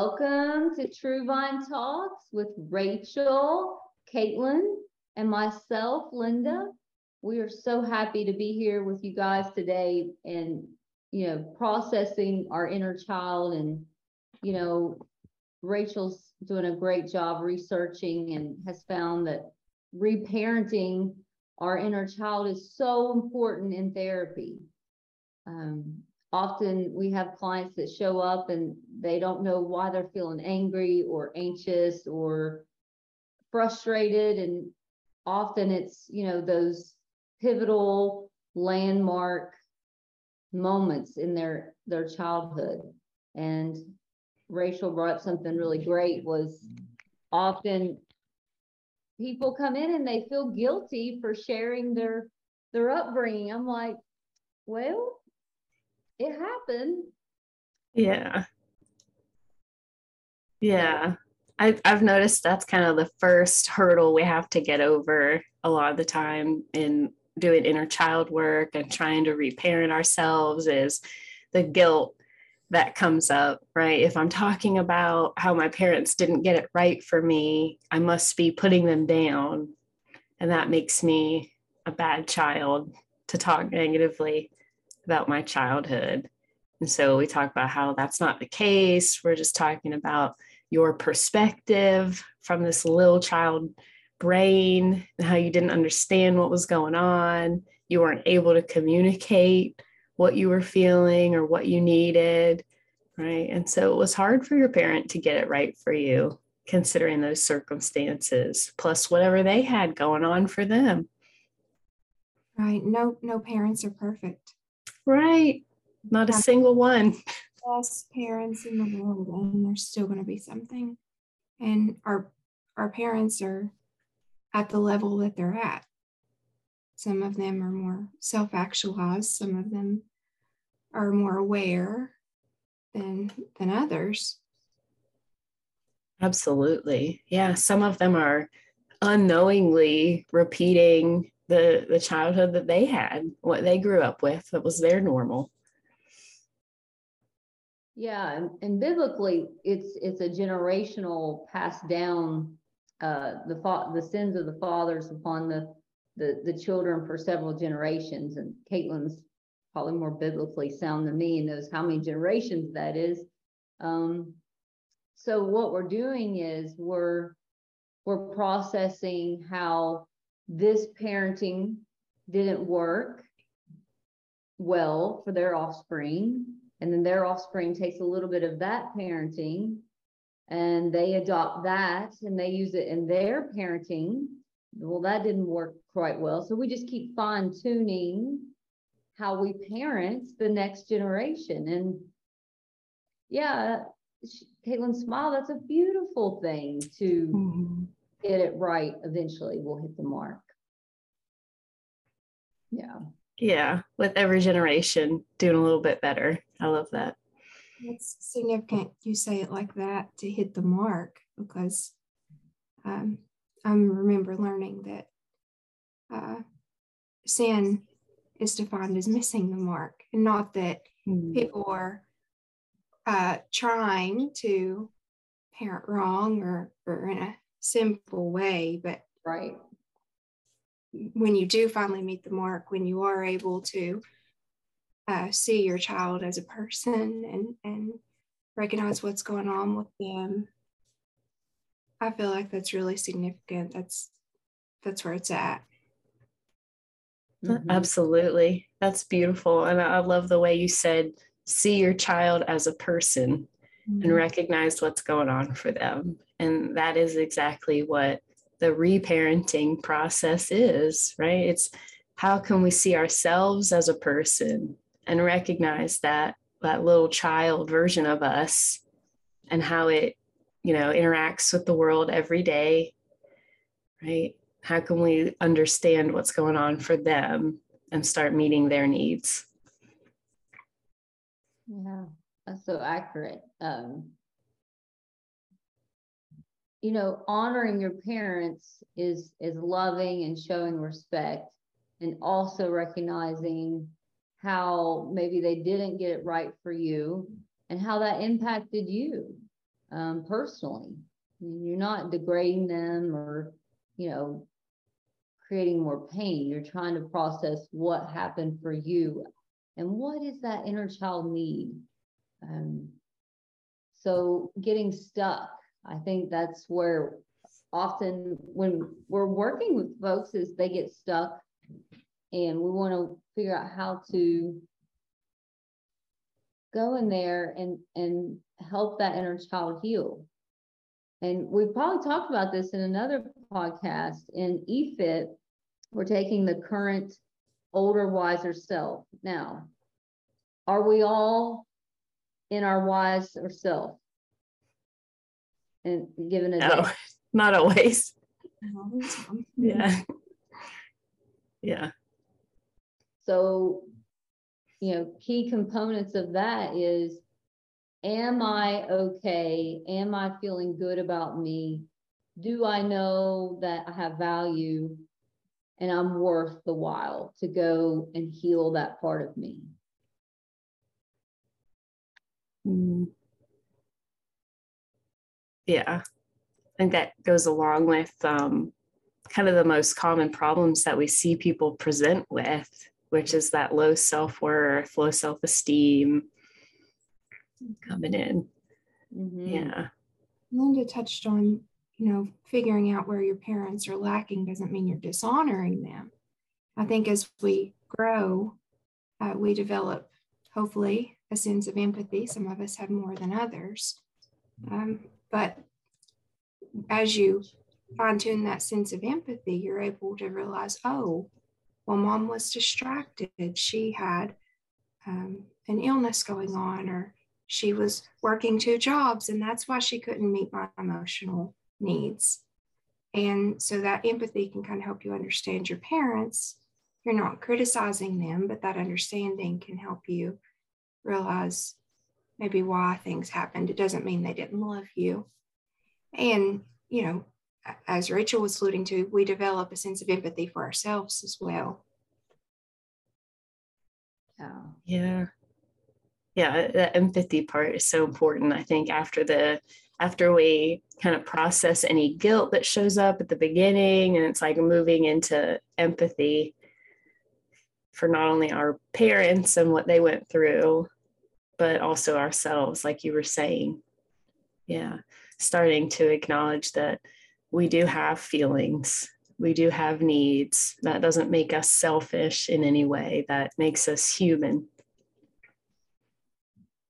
Welcome to True Vine Talks with Rachel, Katlin, and myself, Linda. We are so happy to be here with you guys today and, you know, processing our inner child. And, you know, Rachel's doing a great job researching and has found that reparenting our inner child is so important in therapy. Um, often we have clients that show up and they don't know why they're feeling angry or anxious or frustrated. And often it's you know those pivotal landmark moments in their their childhood. And rachel brought up something really great was often people come in and they feel guilty for sharing their their upbringing. I'm like well it happened. Yeah. Yeah. I, I've noticed that's kind of the first hurdle we have to get over a lot of the time in doing inner child work and trying to reparent ourselves is the guilt that comes up, right? If I'm talking about how my parents didn't get it right for me, I must be putting them down. And that makes me a bad child to talk negatively about my childhood. And so we talk about how that's not the case. We're just talking about your perspective from this little child brain and how you didn't understand what was going on. You weren't able to communicate what you were feeling or what you needed. Right. And so it was hard for your parent to get it right for you, considering those circumstances, plus whatever they had going on for them. Right. No, no parents are perfect. Right. Not a single one. Best parents in the world, and there's still going to be something. And our our parents are at the level that they're at. Some of them are more self-actualized. Some of them are more aware than than others. Absolutely. Yeah. Some of them are unknowingly repeating the the childhood that they had, what they grew up with, that was their normal. Yeah, and, and biblically, it's it's a generational passed down uh, the fa- the sins of the fathers upon the, the the children for several generations. And Katlin's probably more biblically sound than me and knows how many generations that is. Um, so what we're doing is we're we're processing how this parenting didn't work well for their offspring. And then their offspring takes a little bit of that parenting and they adopt that and they use it in their parenting. Well, that didn't work quite well. So we just keep fine tuning how we parent the next generation. And yeah, Katlin, smile. That's a beautiful thing to mm-hmm get it right, eventually we'll hit the mark. Yeah. Yeah. With every generation doing a little bit better. I love that. It's significant you say it like that to hit the mark because um, I remember learning that uh, sin is defined as missing the mark, and not that mm. people are uh, trying to parent wrong or, or in a simple way, but right when you do finally meet the mark, when you are able to uh, see your child as a person and and recognize what's going on with them, I feel like that's really significant. That's that's where it's at. Mm-hmm. Absolutely. That's beautiful. And I love the way you said, see your child as a person mm-hmm. and recognize what's going on for them. And that is exactly what the reparenting process is, right? It's how can we see ourselves as a person and recognize that that little child version of us and how it, you know, interacts with the world every day, right? How can we understand what's going on for them and start meeting their needs? Yeah, that's so accurate. Um, you know, honoring your parents is is loving and showing respect and also recognizing how maybe they didn't get it right for you and how that impacted you. um, personally. You're not degrading them or, you know, creating more pain. You're trying to process what happened for you and what is that inner child need. Um, so getting stuck, I think that's where often when we're working with folks is they get stuck and we want to figure out how to go in there and and help that inner child heal and we've probably talked about this in another podcast in EFIT. We're taking the current older, wiser self. Now, are we all in our wiser self? And given a no, not always. yeah. Yeah. So, you know, key components of that is am I okay? Am I feeling good about me? Do I know that I have value and I'm worth the while to go and heal that part of me? Mm. Yeah, I think that goes along with um, kind of the most common problems that we see people present with, which is that low self worth, low self esteem, coming in. Mm-hmm. Yeah. Linda touched on, you know, figuring out where your parents are lacking doesn't mean you're dishonoring them. I think as we grow, uh, we develop, hopefully, a sense of empathy. Some of us have more than others. Um, but as you fine tune that sense of empathy, you're able to realize, oh, well, mom was distracted. She had um, an illness going on, or she was working two jobs and that's why she couldn't meet my emotional needs and so that empathy can kind of help you understand your parents you're not criticizing them but that understanding can help you realize maybe why things happened. It doesn't mean they didn't love you. And you know as rachel was alluding to we develop a sense of empathy for ourselves as well. Yeah. Yeah yeah the empathy part is so important i think after the after we kind of process any guilt that shows up at the beginning and it's like moving into empathy for not only our parents and what they went through but also ourselves like you were saying yeah starting to acknowledge that we do have feelings we do have needs that doesn't make us selfish in any way that makes us human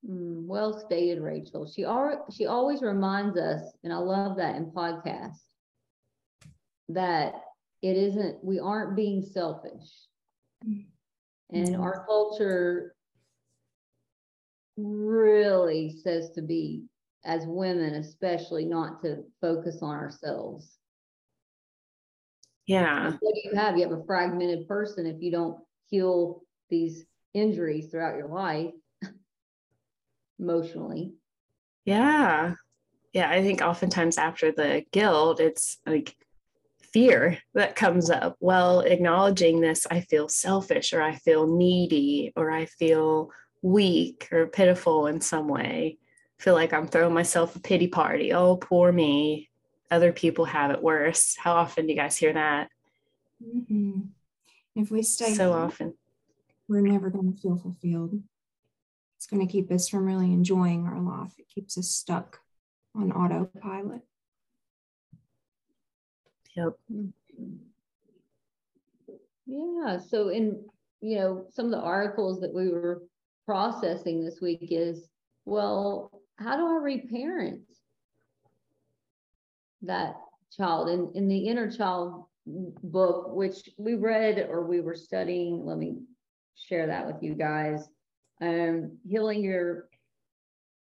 Mm, well stated, Rachel. She al- she always reminds us, and I love that in podcasts, that it isn't, we aren't being selfish. And mm-hmm. our culture really says to be, as women, especially, not to focus on ourselves. Yeah. What do you have? You have a fragmented person if you don't heal these injuries throughout your life emotionally. Yeah. Yeah. I think oftentimes after the guilt, it's like fear that comes up. Well, acknowledging this, I feel selfish or I feel needy or I feel weak or pitiful in some way. Feel like I'm throwing myself a pity party. Oh, poor me. Other people have it worse. How often do you guys hear that? Mm-hmm. If we stay so often, we're never going to feel fulfilled it's going to keep us from really enjoying our life. It keeps us stuck on autopilot. Yep. Yeah. So, in you know, some of the articles that we were processing this week is, well, how do I reparent that child? In in the inner child book, which we read or we were studying, let me share that with you guys um, healing your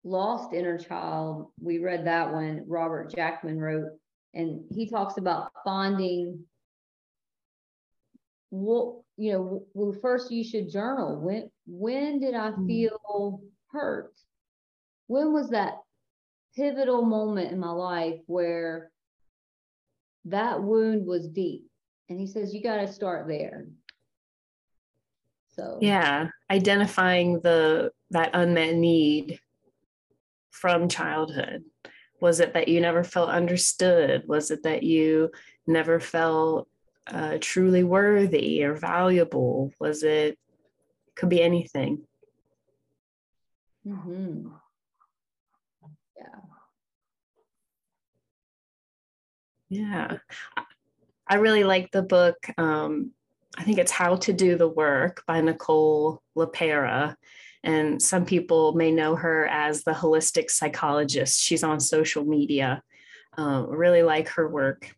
lost inner child. We read that one, Robert Jackman wrote, and he talks about finding what you know well first you should journal when when did i hmm. feel hurt when was that pivotal moment in my life where that wound was deep and he says you got to start there so yeah, identifying the that unmet need from childhood. Was it that you never felt understood? Was it that you never felt uh, truly worthy or valuable? Was it, could be anything. Mm-hmm. Yeah. Yeah. I really like the book. Um, I think it's How to Do the Work by Nicole LePera And some people may know her as the holistic psychologist. She's on social media. Um, really like her work.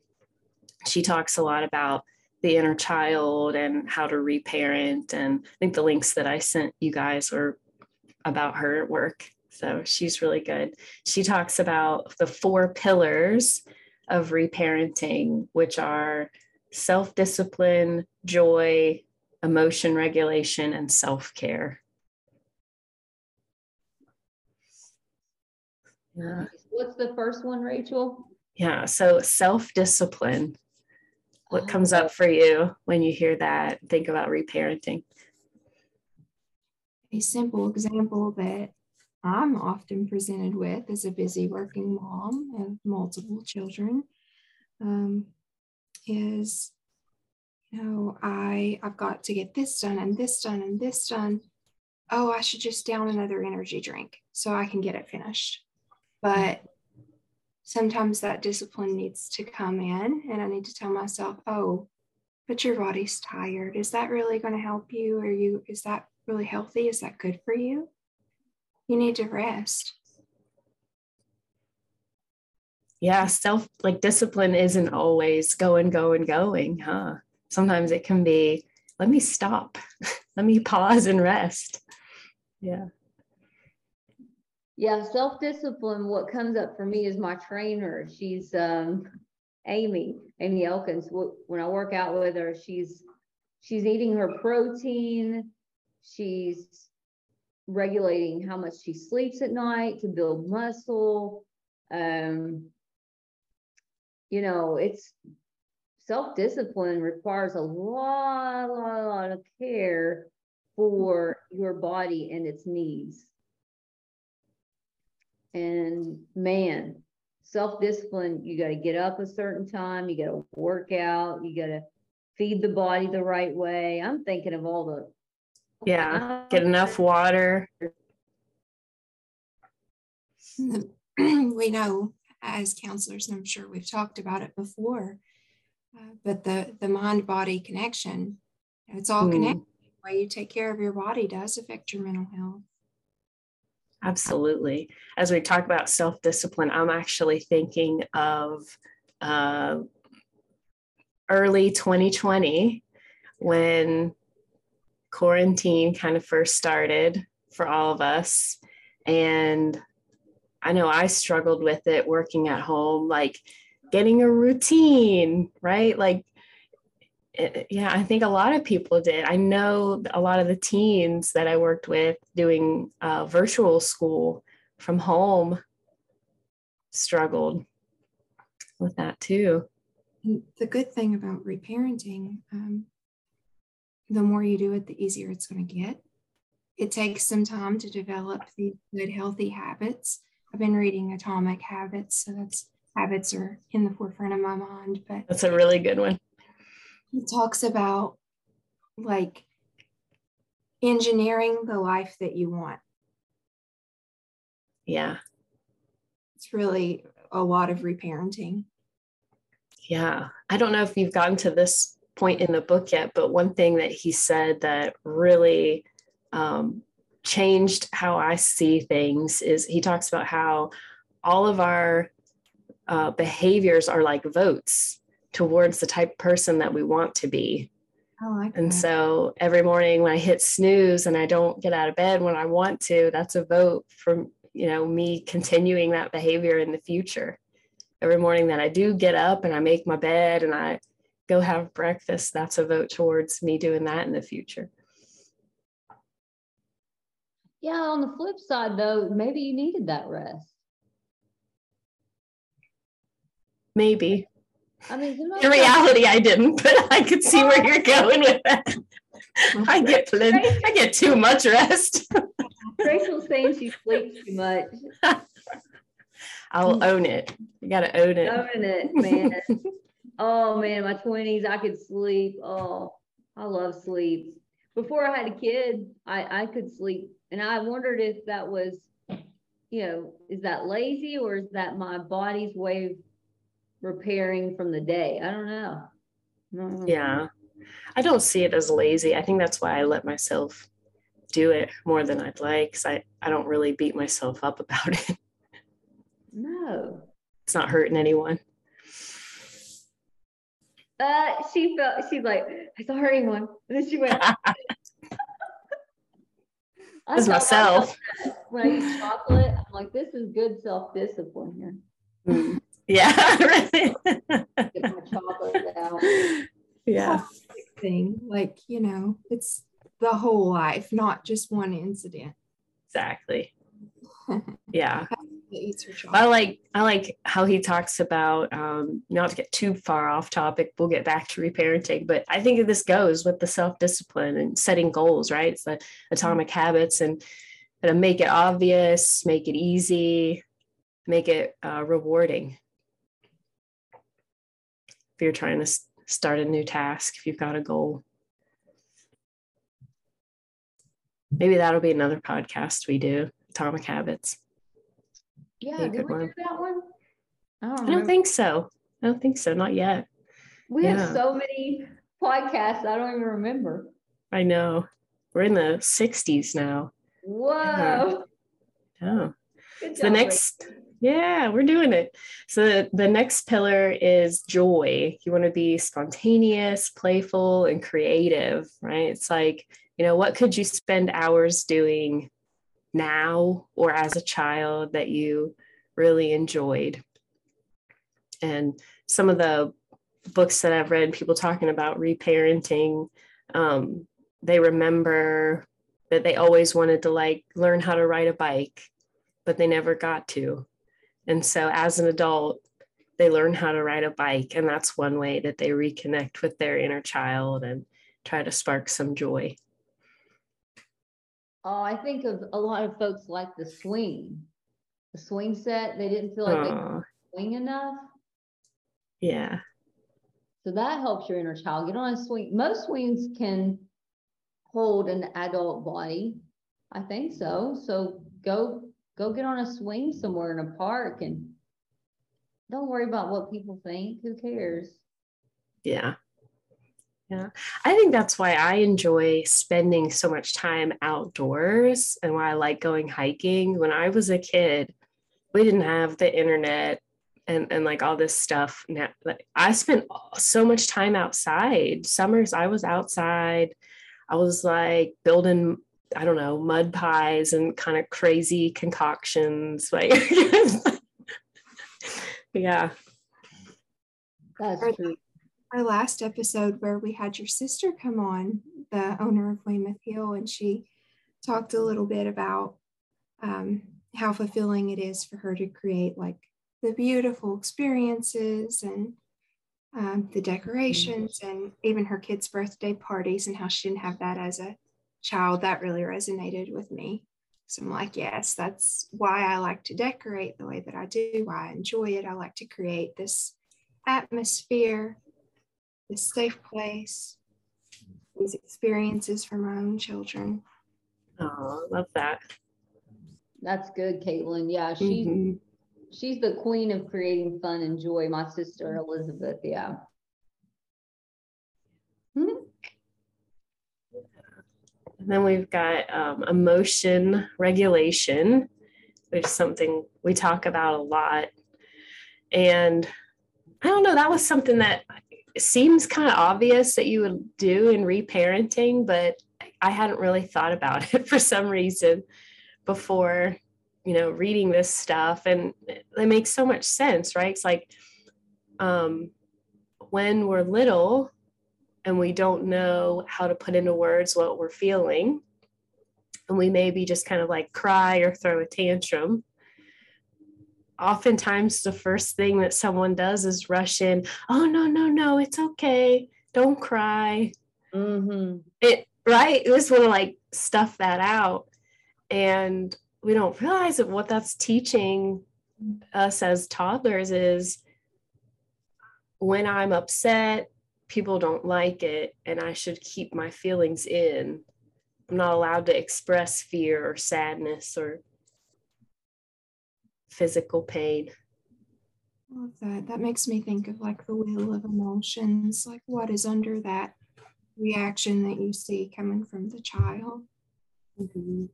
She talks a lot about the inner child and how to reparent. And I think the links that I sent you guys were about her work. So she's really good. She talks about the four pillars of reparenting, which are self discipline, joy, emotion regulation, and self care. Yeah. What's the first one, Rachel? Yeah, so self discipline. What comes up for you when you hear that? Think about reparenting. A simple example that I'm often presented with as a busy working mom of multiple children um, is, you know, I I've got to get this done and this done and this done. Oh, I should just down another energy drink so I can get it finished. But sometimes that discipline needs to come in, and I need to tell myself, oh, but your body's tired. Is that really going to help you? Are you? Is that really healthy? Is that good for you? You need to rest. Yeah, self like discipline isn't always going, going, going, huh? Sometimes it can be, let me stop, let me pause and rest. Yeah. Yeah, self-discipline, what comes up for me is my trainer. She's um Amy, Amy Elkins. When I work out with her, she's she's eating her protein, she's regulating how much she sleeps at night to build muscle. Um, you know, it's self-discipline requires a lot, lot, lot of care for your body and its needs. And man, self-discipline, you got to get up a certain time, you got to work out, you got to feed the body the right way. I'm thinking of all the yeah, get enough water. we know as counselors, and I'm sure we've talked about it before, uh, but the the mind body connection, it's all mm. connected. The way you take care of your body does affect your mental health. Absolutely. As we talk about self discipline, I'm actually thinking of uh, early 2020 when quarantine kind of first started for all of us. And I know I struggled with it working at home, like getting a routine, right? Like, it, yeah, I think a lot of people did. I know a lot of the teens that I worked with doing uh, virtual school from home struggled with that too. the good thing about reparenting, um, the more you do it, the easier it's going to get. It takes some time to develop these good, healthy habits. I've been reading Atomic Habits, so that's habits are in the forefront of my mind. But that's a really good one. It talks about like engineering the life that you want. Yeah. It's really a lot of reparenting. Yeah. I don't know if you've gotten to this point in the book yet, but one thing that he said that really um, changed how I see things is he talks about how all of our uh, behaviors are like votes towards the type of person that we want to be. Like and so every morning when I hit snooze and I don't get out of bed when I want to, that's a vote for you know me continuing that behavior in the future. Every morning that I do get up and I make my bed and I go have breakfast, that's a vote towards me doing that in the future. Yeah, on the flip side, though, maybe you needed that rest. Maybe. I mean, in reality, I didn't, but I could see where you're going with that. I get plenty, I get too much rest. Rachel's saying she sleeps too much. I'll own it. You gotta own it. Own it, man. oh man, my twenties, I could sleep. Oh, I love sleep. Before I had a kid, I I could sleep, and I wondered if that was, you know, is that lazy or is that my body's way of repairing from the day? I don't know. I. Yeah. I don't see it as lazy. I think that's why I let myself do it more than I'd like. Cause I, I don't really beat myself up about it. No. It's not hurting anyone. Uh, she felt she's like, I saw her one. And then she went. Tell myself. When I eat chocolate, I'm like, this is good self-discipline here. Yeah. Get my out. yeah. Thing like you know, it's the whole life, not just one incident Exactly. Yeah. that eats her I like I like how he talks about um, not to get too far off topic. We'll get back to reparenting, but I think this goes with the self discipline and setting goals. Right, it's the atomic habits and to make it obvious, make it easy, make it uh, rewarding. If you're trying to start a new task, if you've got a goal, maybe that'll be another podcast we do. Atomic habits. Yeah, Yeah, did we one. do that one? I don't, I don't think so. I don't think so. Not yet. we yeah. have so many podcasts. I don't even remember. I know. We're in the 60s now. Whoa. Oh. Good So the job, next, yeah, we're doing it. So the, next pillar is joy. You want to be spontaneous, playful, and creative, right? It's like, you know, what could you spend hours doing now or as a child that you really enjoyed? And some of the books that I've read, people talking about reparenting, um, they remember that they always wanted to like learn how to ride a bike, but they never got to. And so as an adult, they learn how to ride a bike. And that's one way that they reconnect with their inner child and try to spark some joy. Oh, I think of a lot of folks like the swing, the swing set. They didn't feel like they could swing enough. yeah. So that helps your inner child get on a swing. Most swings can hold an adult body. I think so. So go go get on a swing somewhere in a park and don't worry about what people think. Who cares? Yeah. Yeah. I think that's why I enjoy spending so much time outdoors and why I like going hiking. When I was a kid, we didn't have the internet and, and like all this stuff. Now, like I spent so much time outside. Summers, I was outside. I was like building, I don't know, mud pies and kind of crazy concoctions. Like, yeah. That's Or- true. our last episode where we had your sister come on, the owner of Weymouth Hill, and she talked a little bit about um, how fulfilling it is for her to create like the beautiful experiences and um, the decorations and even her kids' birthday parties and how she didn't have that as a child. That really resonated with me. So I'm like, yes, that's why I like to decorate the way that I do, why I enjoy it. I like to create this atmosphere this safe place, these experiences for my own children. Oh, love that. That's good, Katlin. Yeah, she's Mhm. she's the queen of creating fun and joy. My sister Elizabeth. Yeah. And then we've got um, emotion regulation, which is something we talk about a lot. And I don't know, that was something that seems kind of obvious that you would do in reparenting, but I hadn't really thought about it for some reason before, you know, reading this stuff. And it makes so much sense, right? It's like um, when we're little, and we don't know how to put into words what we're feeling. And we maybe just kind of like cry or throw a tantrum. Oftentimes, the first thing that someone does is rush in, oh, no, no, no, it's okay. Don't cry. Mhm. It, right? We just want to like stuff that out. And we don't realize that what that's teaching us as toddlers is when I'm upset, people don't like it, and I should keep my feelings in. I'm not allowed to express fear or sadness or physical pain. Love that. That makes me think of like the wheel of emotions. Like, what is under that reaction that you see coming from the child? Mm-hmm.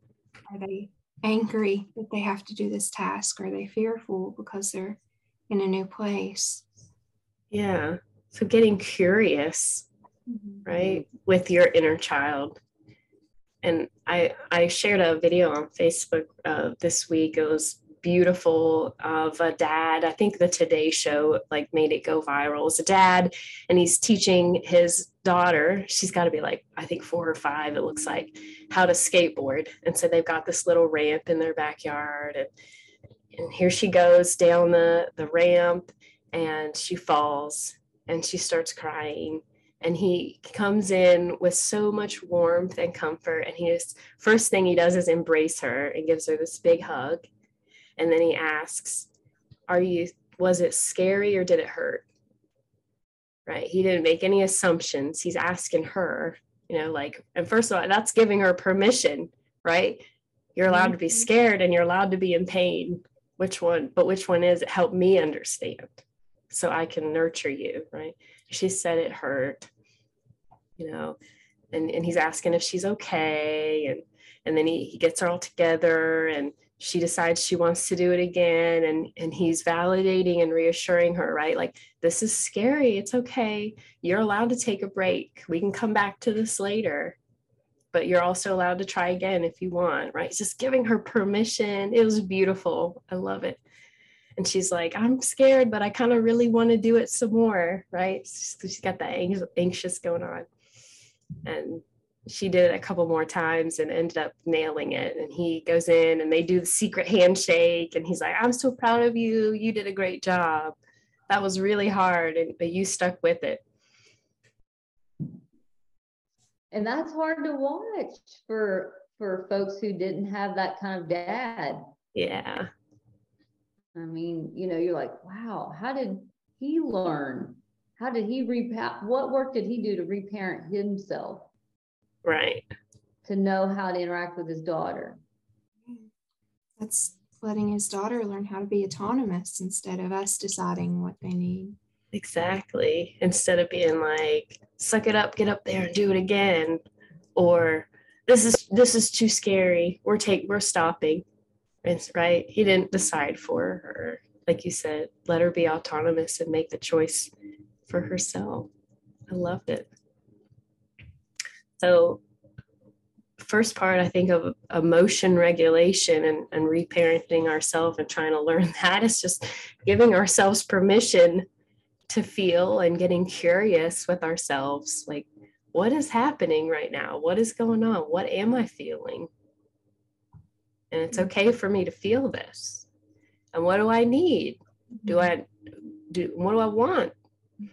Are they angry that they have to do this task? Are they fearful because they're in a new place? Yeah. So getting curious, mm-hmm. right, with your inner child. And I I shared a video on Facebook uh, this week. It was beautiful of a dad. I think the Today Show like made it go viral. It's a dad, and he's teaching his daughter. She's got to be like I think four or five. It looks like how to skateboard, and so they've got this little ramp in their backyard, and and here she goes down the the ramp, and she falls, and she starts crying. And he comes in with so much warmth and comfort. And he just, first thing he does is embrace her and gives her this big hug. And then he asks are you was it scary or did it hurt? Right? He didn't make any assumptions. He's asking her you know like and first of all that's giving her permission right? You're allowed to be mm-hmm. scared and you're allowed to be in pain. Which one but which one is it? Help me understand so i can nurture you right? She said it hurt you know and, and he's asking if she's okay and and then he, he gets her all together and she decides she wants to do it again and and he's validating and reassuring her right? Like this is scary it's okay you're allowed to take a break we can come back to this later but you're also allowed to try again if you want right? Just giving her permission it was beautiful i love it and she's like i'm scared but i kind of really want to do it some more right she's got that anxious going on and she did it a couple more times and ended up nailing it. And he goes in and they do the secret handshake. And he's like, I'm so proud of you. You did a great job. That was really hard, and, but you stuck with it. And that's hard to watch for for folks who didn't have that kind of dad. Yeah. I mean, you know, you're like, wow, how did he learn? How did he repa- what work did he do to reparent himself? Right. To know how to interact with his daughter. That's letting his daughter learn how to be autonomous instead of us deciding what they need. Exactly. Instead of being like, suck it up, get up there and do it again. Or this is this is too scary. We're take we're stopping. Right. He didn't decide for her. Like you said, let her be autonomous and make the choice for herself. I loved it. So first part i think of emotion regulation and, and reparenting ourselves and trying to learn that is just giving ourselves permission to feel and getting curious with ourselves like what is happening right now what is going on what am i feeling and it's mm-hmm. okay for me to feel this. And what do i need? Do mm-hmm. i do what do i want?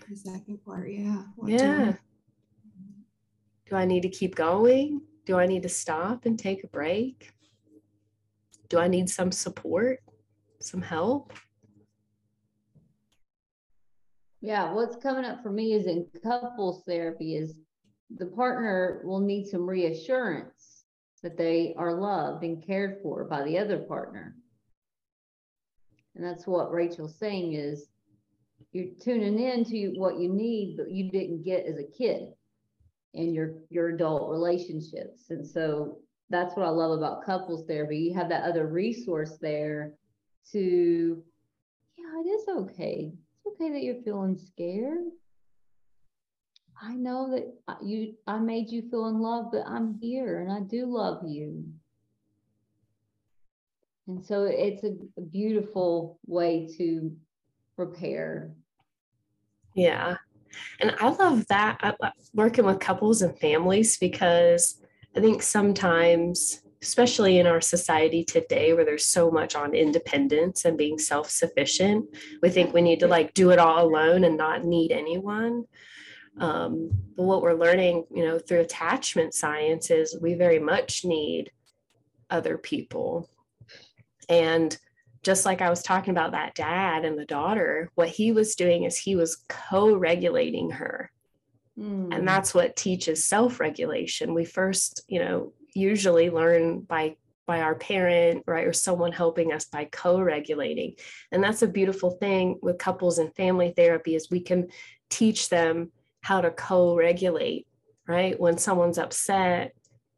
The second part yeah. What yeah. do I need to keep going? Do I need to stop and take a break? Do I need some support, some help? Yeah, what's coming up for me is in couples therapy is the partner will need some reassurance that they are loved and cared for by the other partner. And that's what Rachel's saying is you're tuning in to what you need, but you didn't get as a kid in your your adult relationships. And so that's what i love about couples therapy. You have that other resource there to yeah it is okay. It's okay that you're feeling scared i know that you i made you feel in love but i'm here and i do love you. And so it's a, beautiful way to repair. Yeah. And I love that working with couples and families because I think sometimes, especially in our society today where there's so much on independence and being self sufficient, we think we need to like do it all alone and not need anyone. Um, but what we're learning, you know, through attachment science is we very much need other people. And just like I was talking about that dad and the daughter, what he was doing is he was co regulating her. Mm. And that's what teaches self regulation. We first, you know, usually learn by by our parent right or someone helping us by co-regulating and that's a beautiful thing with couples and family therapy is we can teach them how to co-regulate right? When someone's upset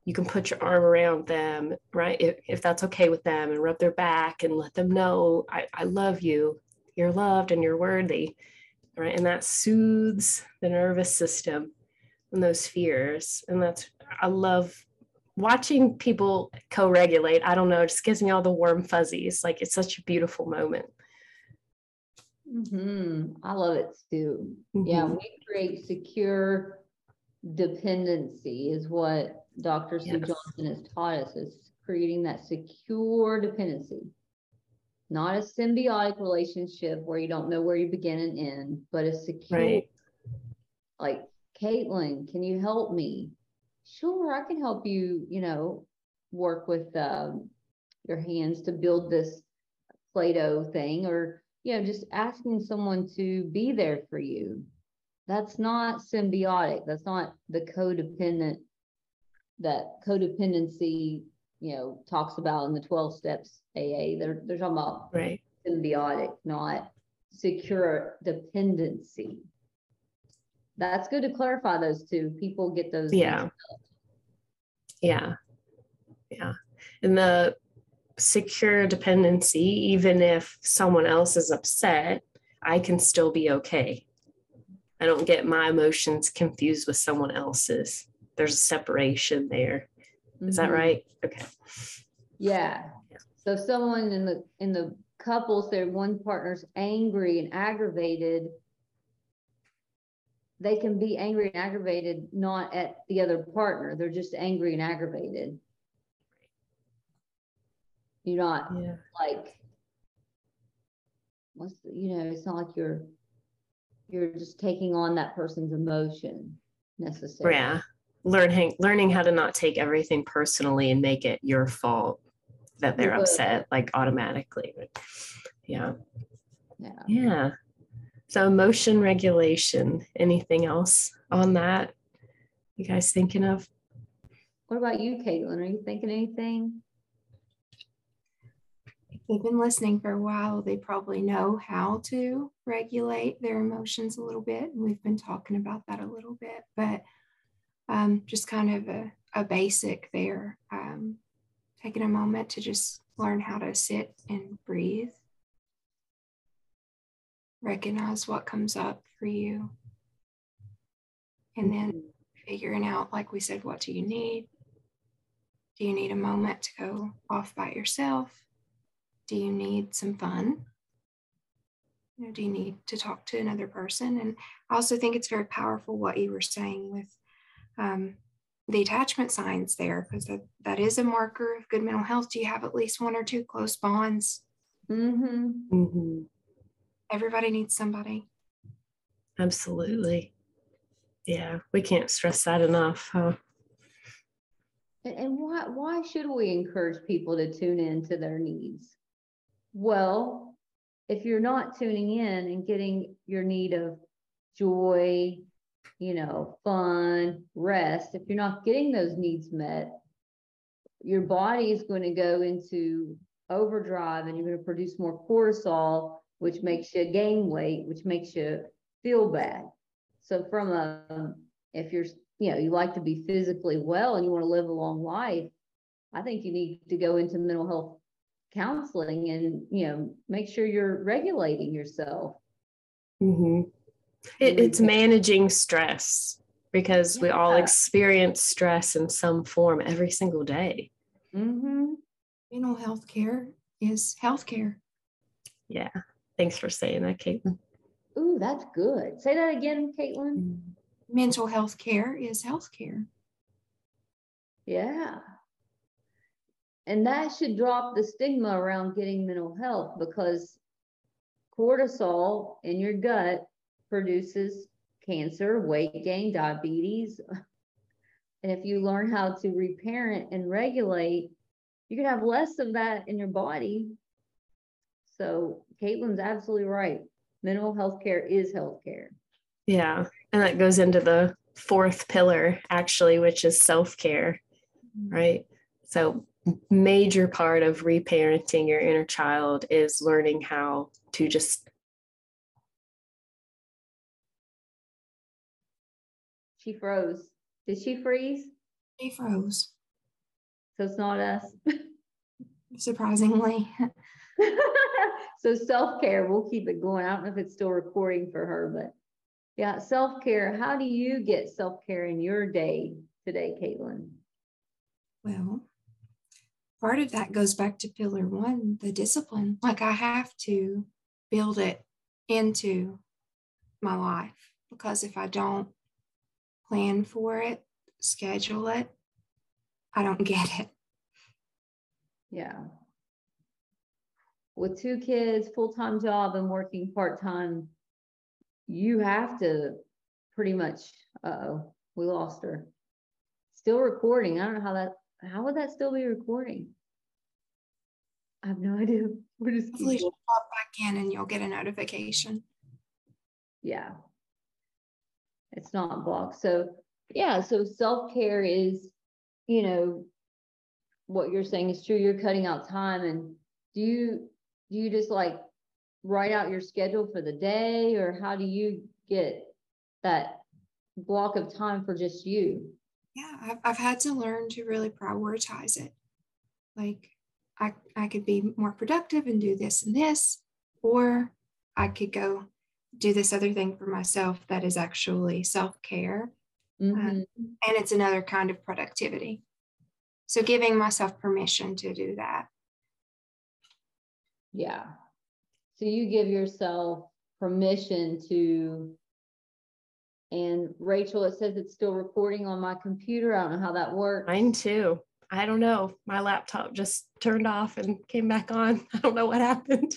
you can put your arm around them right? If, if that's okay with them and rub their back and let them know I, I love you. You're loved and you're worthy right? And that soothes the nervous system and those fears. And that's i love watching people co-regulate. I don't know it just gives me all the warm fuzzies. Like it's such a beautiful moment hmm I love it too. Yeah, Mhm. we create secure dependency is what Dr. Sue Yes. Johnson has taught us is creating that secure dependency. Not a symbiotic relationship where you don't know where you begin and end, but a secure right like, Katlin, can you help me? Sure, I can help you, you know, work with um, your hands to build this Play-Doh thing, or, you know, just asking someone to be there for you. That's not symbiotic. That's not the codependent that codependency, you know, talks about in the 12 steps AA. They're, they're talking about right symbiotic, not secure dependency. That's good to clarify those two. People get those. Yeah. yeah yeah and the secure dependency even if someone else is upset i can still be okay i don't get my emotions confused with someone else's there's a separation there is that Mhm. right okay Yeah. Yeah. So if someone in the, in the couples say one partner's angry and aggravated, they can be angry and aggravated, not at the other partner. They're just angry and aggravated. You're not yeah like, what's, the- you know, it's not like you're, you're just taking on that person's emotion necessarily. yeah learning learning how to not take everything personally and make it your fault that they're upset like automatically yeah Yeah. Yeah. So emotion regulation. Anything else on that? You guys thinking of? What about you, Katlin? Are you thinking anything? They've been listening for a while, they probably know how to regulate their emotions a little bit. And we've been talking about that a little bit, but um, just kind of a, a basic there. Um, taking a moment to just learn how to sit and breathe. Recognize what comes up for you. And then figuring out, like we said, what do you need? Do you need a moment to go off by yourself? Do you need some fun? You know, do you need to talk to another person? And I also think it's very powerful what you were saying with um, the attachment science there, because that, that is a marker of good mental health. Do you have at least one or two close bonds? Mm-hmm. Mm-hmm. Everybody needs somebody. Absolutely. Yeah, we can't stress that enough. Huh? And, and why, why should we encourage people to tune in to their needs? Well, if you're not tuning in and getting your need of joy, you know, fun, rest, if you're not getting those needs met, your body is going to go into overdrive and you're going to produce more cortisol, which makes you gain weight, which makes you feel bad. So from a, if you're, you know, you like to be physically well and you want to live a long life, I think you need to go into mental health counseling and, you know, make sure you're regulating yourself. hmm It, it's managing stress because we all experience stress in some form every single day. Mm-hmm. Mental health care is health care. Yeah. Thanks for saying that, Katlin. Ooh, that's good. Say that again, Katlin. Mental health care is health care. Yeah. And that should drop the stigma around getting mental health because cortisol in your gut produces cancer, weight gain, diabetes. And if you learn how to reparent and regulate, you can have less of that in your body. So Katlin's absolutely right. Mental health care is health care. Yeah. And that goes into the fourth pillar, actually, which is self care, mm-hmm. right? So, major part of reparenting your inner child is learning how to just. She froze. Did she freeze? She froze. So it's not us. Surprisingly. so self care, we'll keep it going. I don't know if it's still recording for her, but yeah, self care. How do you get self care in your day today, Katlin? Well, part of that goes back to pillar one, the discipline. Like I have to build it into my life because if I don't plan for it, schedule it, I don't get it. Yeah. With two kids, full time job, and working part time, you have to pretty much, uh oh, we lost her. Still recording. I don't know how that, how would that still be recording? I have no idea. We're just. Hopefully she'll pop back in and you'll get a notification. Yeah. It's not blocked. So, yeah, so self-care is, you know, what you're saying is true. You're cutting out time and do you, do you just like write out your schedule for the day or how do you get that block of time for just you? Yeah, I've, I've had to learn to really prioritize it. Like I, I could be more productive and do this and this, or I could go do this other thing for myself that is actually self care. Mhm. And it's another kind of productivity. So giving myself permission to do that. Yeah. So you give yourself permission to, and Rachel, it says it's still recording on my computer. I don't know how that works. Mine too. I don't know. My laptop just turned off and came back on. I don't know what happened.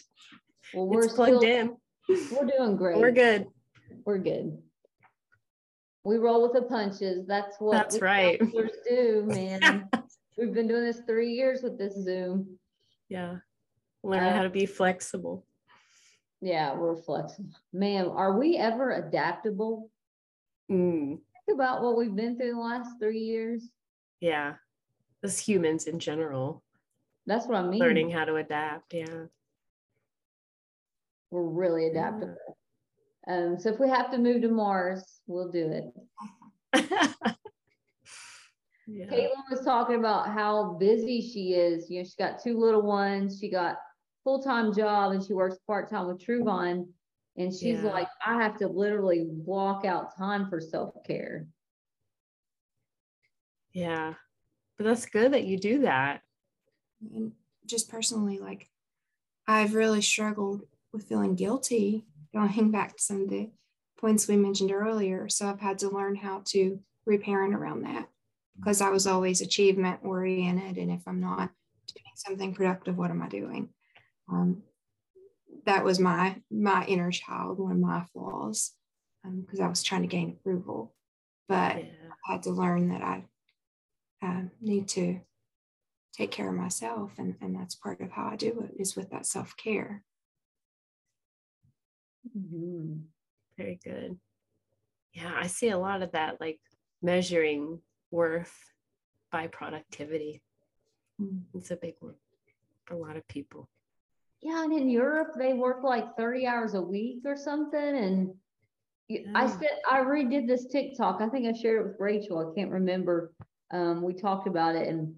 Well, we're It's plugged still, in. we're doing great. We're good. We're good. We roll with the punches. That's what. That's right. Do, man. We've been doing this three years with this Zoom. Yeah. Learn Uh, how to be flexible. Yeah, we're flexible. Man, are we ever adaptable? Mm, Think about what we've been through the last three years. yeah. As humans in general, That's what I mean. learning how to adapt. Yeah. We're really Yeah. adaptable. Um, so if we have to move to Mars, we'll do it. yeah. Katlin was talking about how busy she is. You know, she's got two little ones. She got full-time job and she works part-time with True Vine. And she's Yeah. like, I have to literally block out time for self-care. Yeah. But that's good that you do that. And just personally, like I've really struggled with feeling guilty, going back to some of the points we mentioned earlier. So I've had to learn how to reparent around that because I was always achievement oriented. And if I'm not doing something productive, what am I doing? Um, that was my my inner child, one of my flaws, because I was trying to gain approval. But Yeah. I had to learn that I uh, need to take care of myself, and, and that's part of how I do it is with that self care. Mhm. Very good. Yeah, I see a lot of that, like measuring worth by productivity. Mm. It's a big one for a lot of people. Yeah, and in Europe, they work like thirty hours a week or something, and you- I said, I redid this TikTok, I think I shared it with Rachel, I can't remember. Um, we talked about it and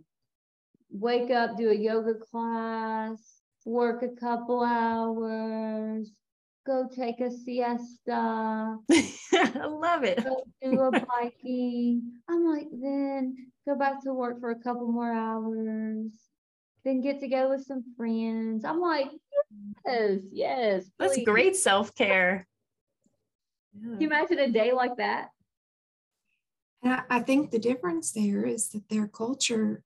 wake up, do a yoga class, work a couple hours, go take a siesta, I love it. go do a biking. I'm like, then go back to work for a couple more hours, then get together with some friends. I'm like, yes, yes. That's great self care. Can you imagine a day like that? And I, I think the difference there is that their culture,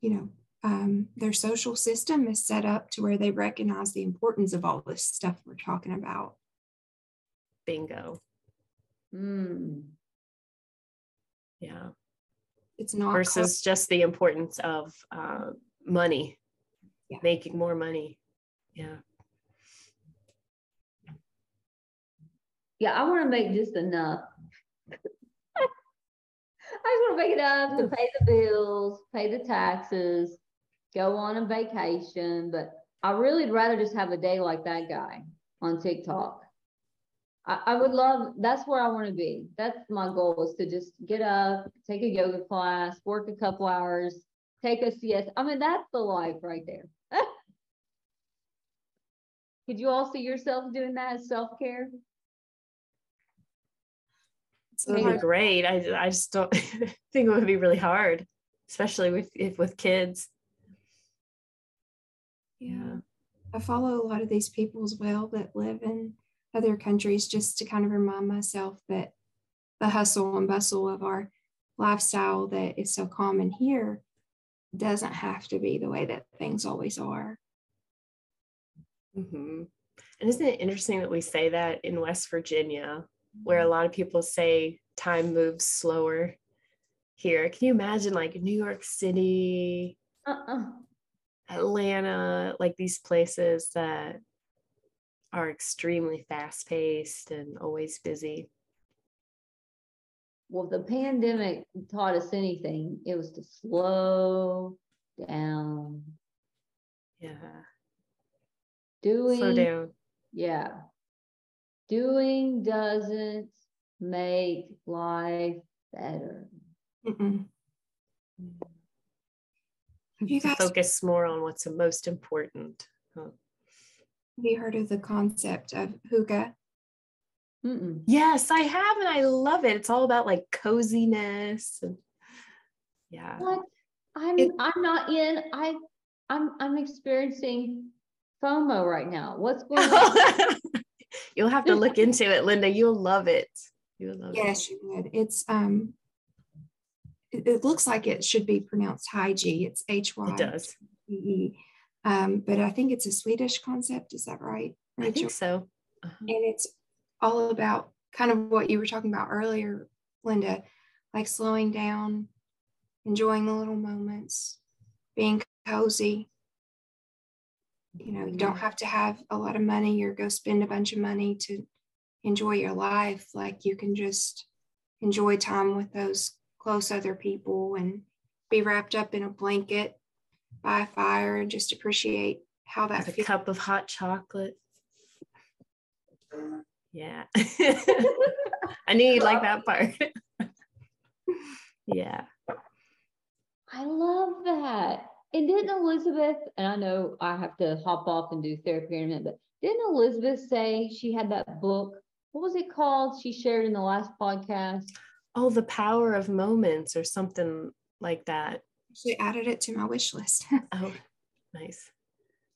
you know, um, their social system is set up to where they recognize the importance of all this stuff we're talking about. Bingo. Hmm. Yeah. It's not Versus just the importance of uh, money, yeah. making more money. Yeah. Yeah, I want to make just enough. I just want to make enough to pay the bills, pay the taxes, go on a vacation. But I really would rather just have a day like that guy on TikTok. I, would love that's where I want to be. That's my goal is to just get up, take a yoga class, work a couple hours, take a CS. I mean, that's the life right there. Could you all see yourself doing that as self-care? It's really great. I, I just don't think it would be really hard, especially with if with kids. Yeah. I follow a lot of these people as well that live in other countries just to kind of remind myself that the hustle and bustle of our lifestyle that is so common here doesn't have to be the way that things always are. Mm-hmm. And isn't it interesting that we say that in West Virginia, where a lot of people say time moves slower here? Can you imagine like New York City, uh-uh. Atlanta, like these places that are extremely fast paced and always busy. Well, if the pandemic taught us anything, it was to slow down. Yeah. Doing slow down. Yeah. Doing doesn't make life better. Mm-mm. You guys focus more on what's the most important. Huh? Have you heard of the concept of hygge? Mm-mm. Yes, I have, and I love it. It's all about like coziness. And, yeah. What? I'm it, I'm not in. I I'm I'm experiencing FOMO right now. What's going on? You'll have to look into it, Linda. You'll love it. You'll love yes, it. Yes, you would. It's um it, it, looks like it should be pronounced Hygie. It's H Y. It does. E-E. Um, but I think it's a Swedish concept. Is that right? Rachel? I think so. Uh-huh. And it's all about kind of what you were talking about earlier, Linda, like slowing down, enjoying the little moments, being cozy. You know, you don't mm-hmm. have to have a lot of money or go spend a bunch of money to enjoy your life. Like you can just enjoy time with those close other people and be wrapped up in a blanket by a fire and just appreciate how that With a cup of hot chocolate. Yeah. I knew you'd like that part. yeah. I love that. And didn't Elizabeth, and I know I have to hop off and do therapy in a minute, but didn't Elizabeth say she had that book? What was it called? She shared in the last podcast. Oh, The Power of Moments or something like that She added it to my wish list. oh, nice.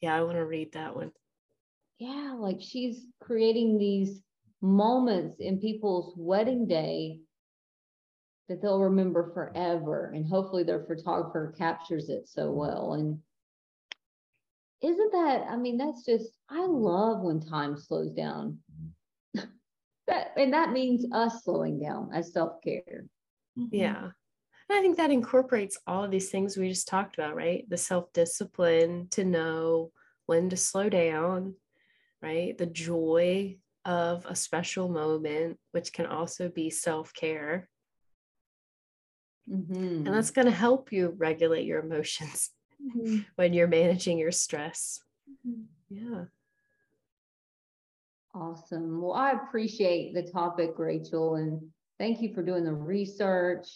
Yeah, I want to read that one. Yeah, like she's creating these moments in people's wedding day that they'll remember forever. And hopefully their photographer captures it so well. And isn't that, I mean, that's just, I love when time slows down. that and that means us slowing down as self-care. Mm-hmm. Yeah. And I think that incorporates all of these things we just talked about, right? The self discipline to know when to slow down, right? The joy of a special moment, which can also be self care. Mm-hmm. And that's going to help you regulate your emotions mm-hmm. when you're managing your stress. Mm-hmm. Yeah. Awesome. Well, I appreciate the topic, Rachel, and thank you for doing the research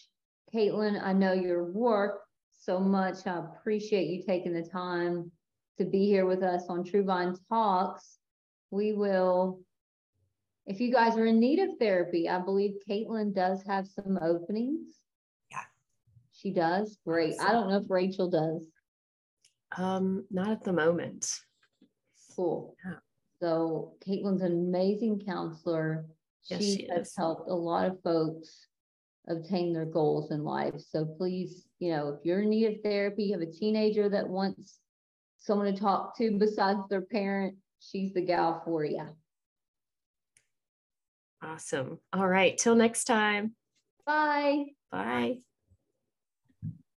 Katlin, I know your work so much. I appreciate you taking the time to be here with us on True Vine Talks. We will, if you guys are in need of therapy, I believe Katlin does have some openings. Yeah. She does? Great. I don't know if Rachel does. Um, not at the moment. Cool. Yeah. So Katlin's an amazing counselor. Yes, she, she has is. helped a lot of folks obtain their goals in life. So please, you know, if you're in need of therapy, you have a teenager that wants someone to talk to besides their parent, she's the gal for you. Awesome. All right. Till next time. Bye. Bye.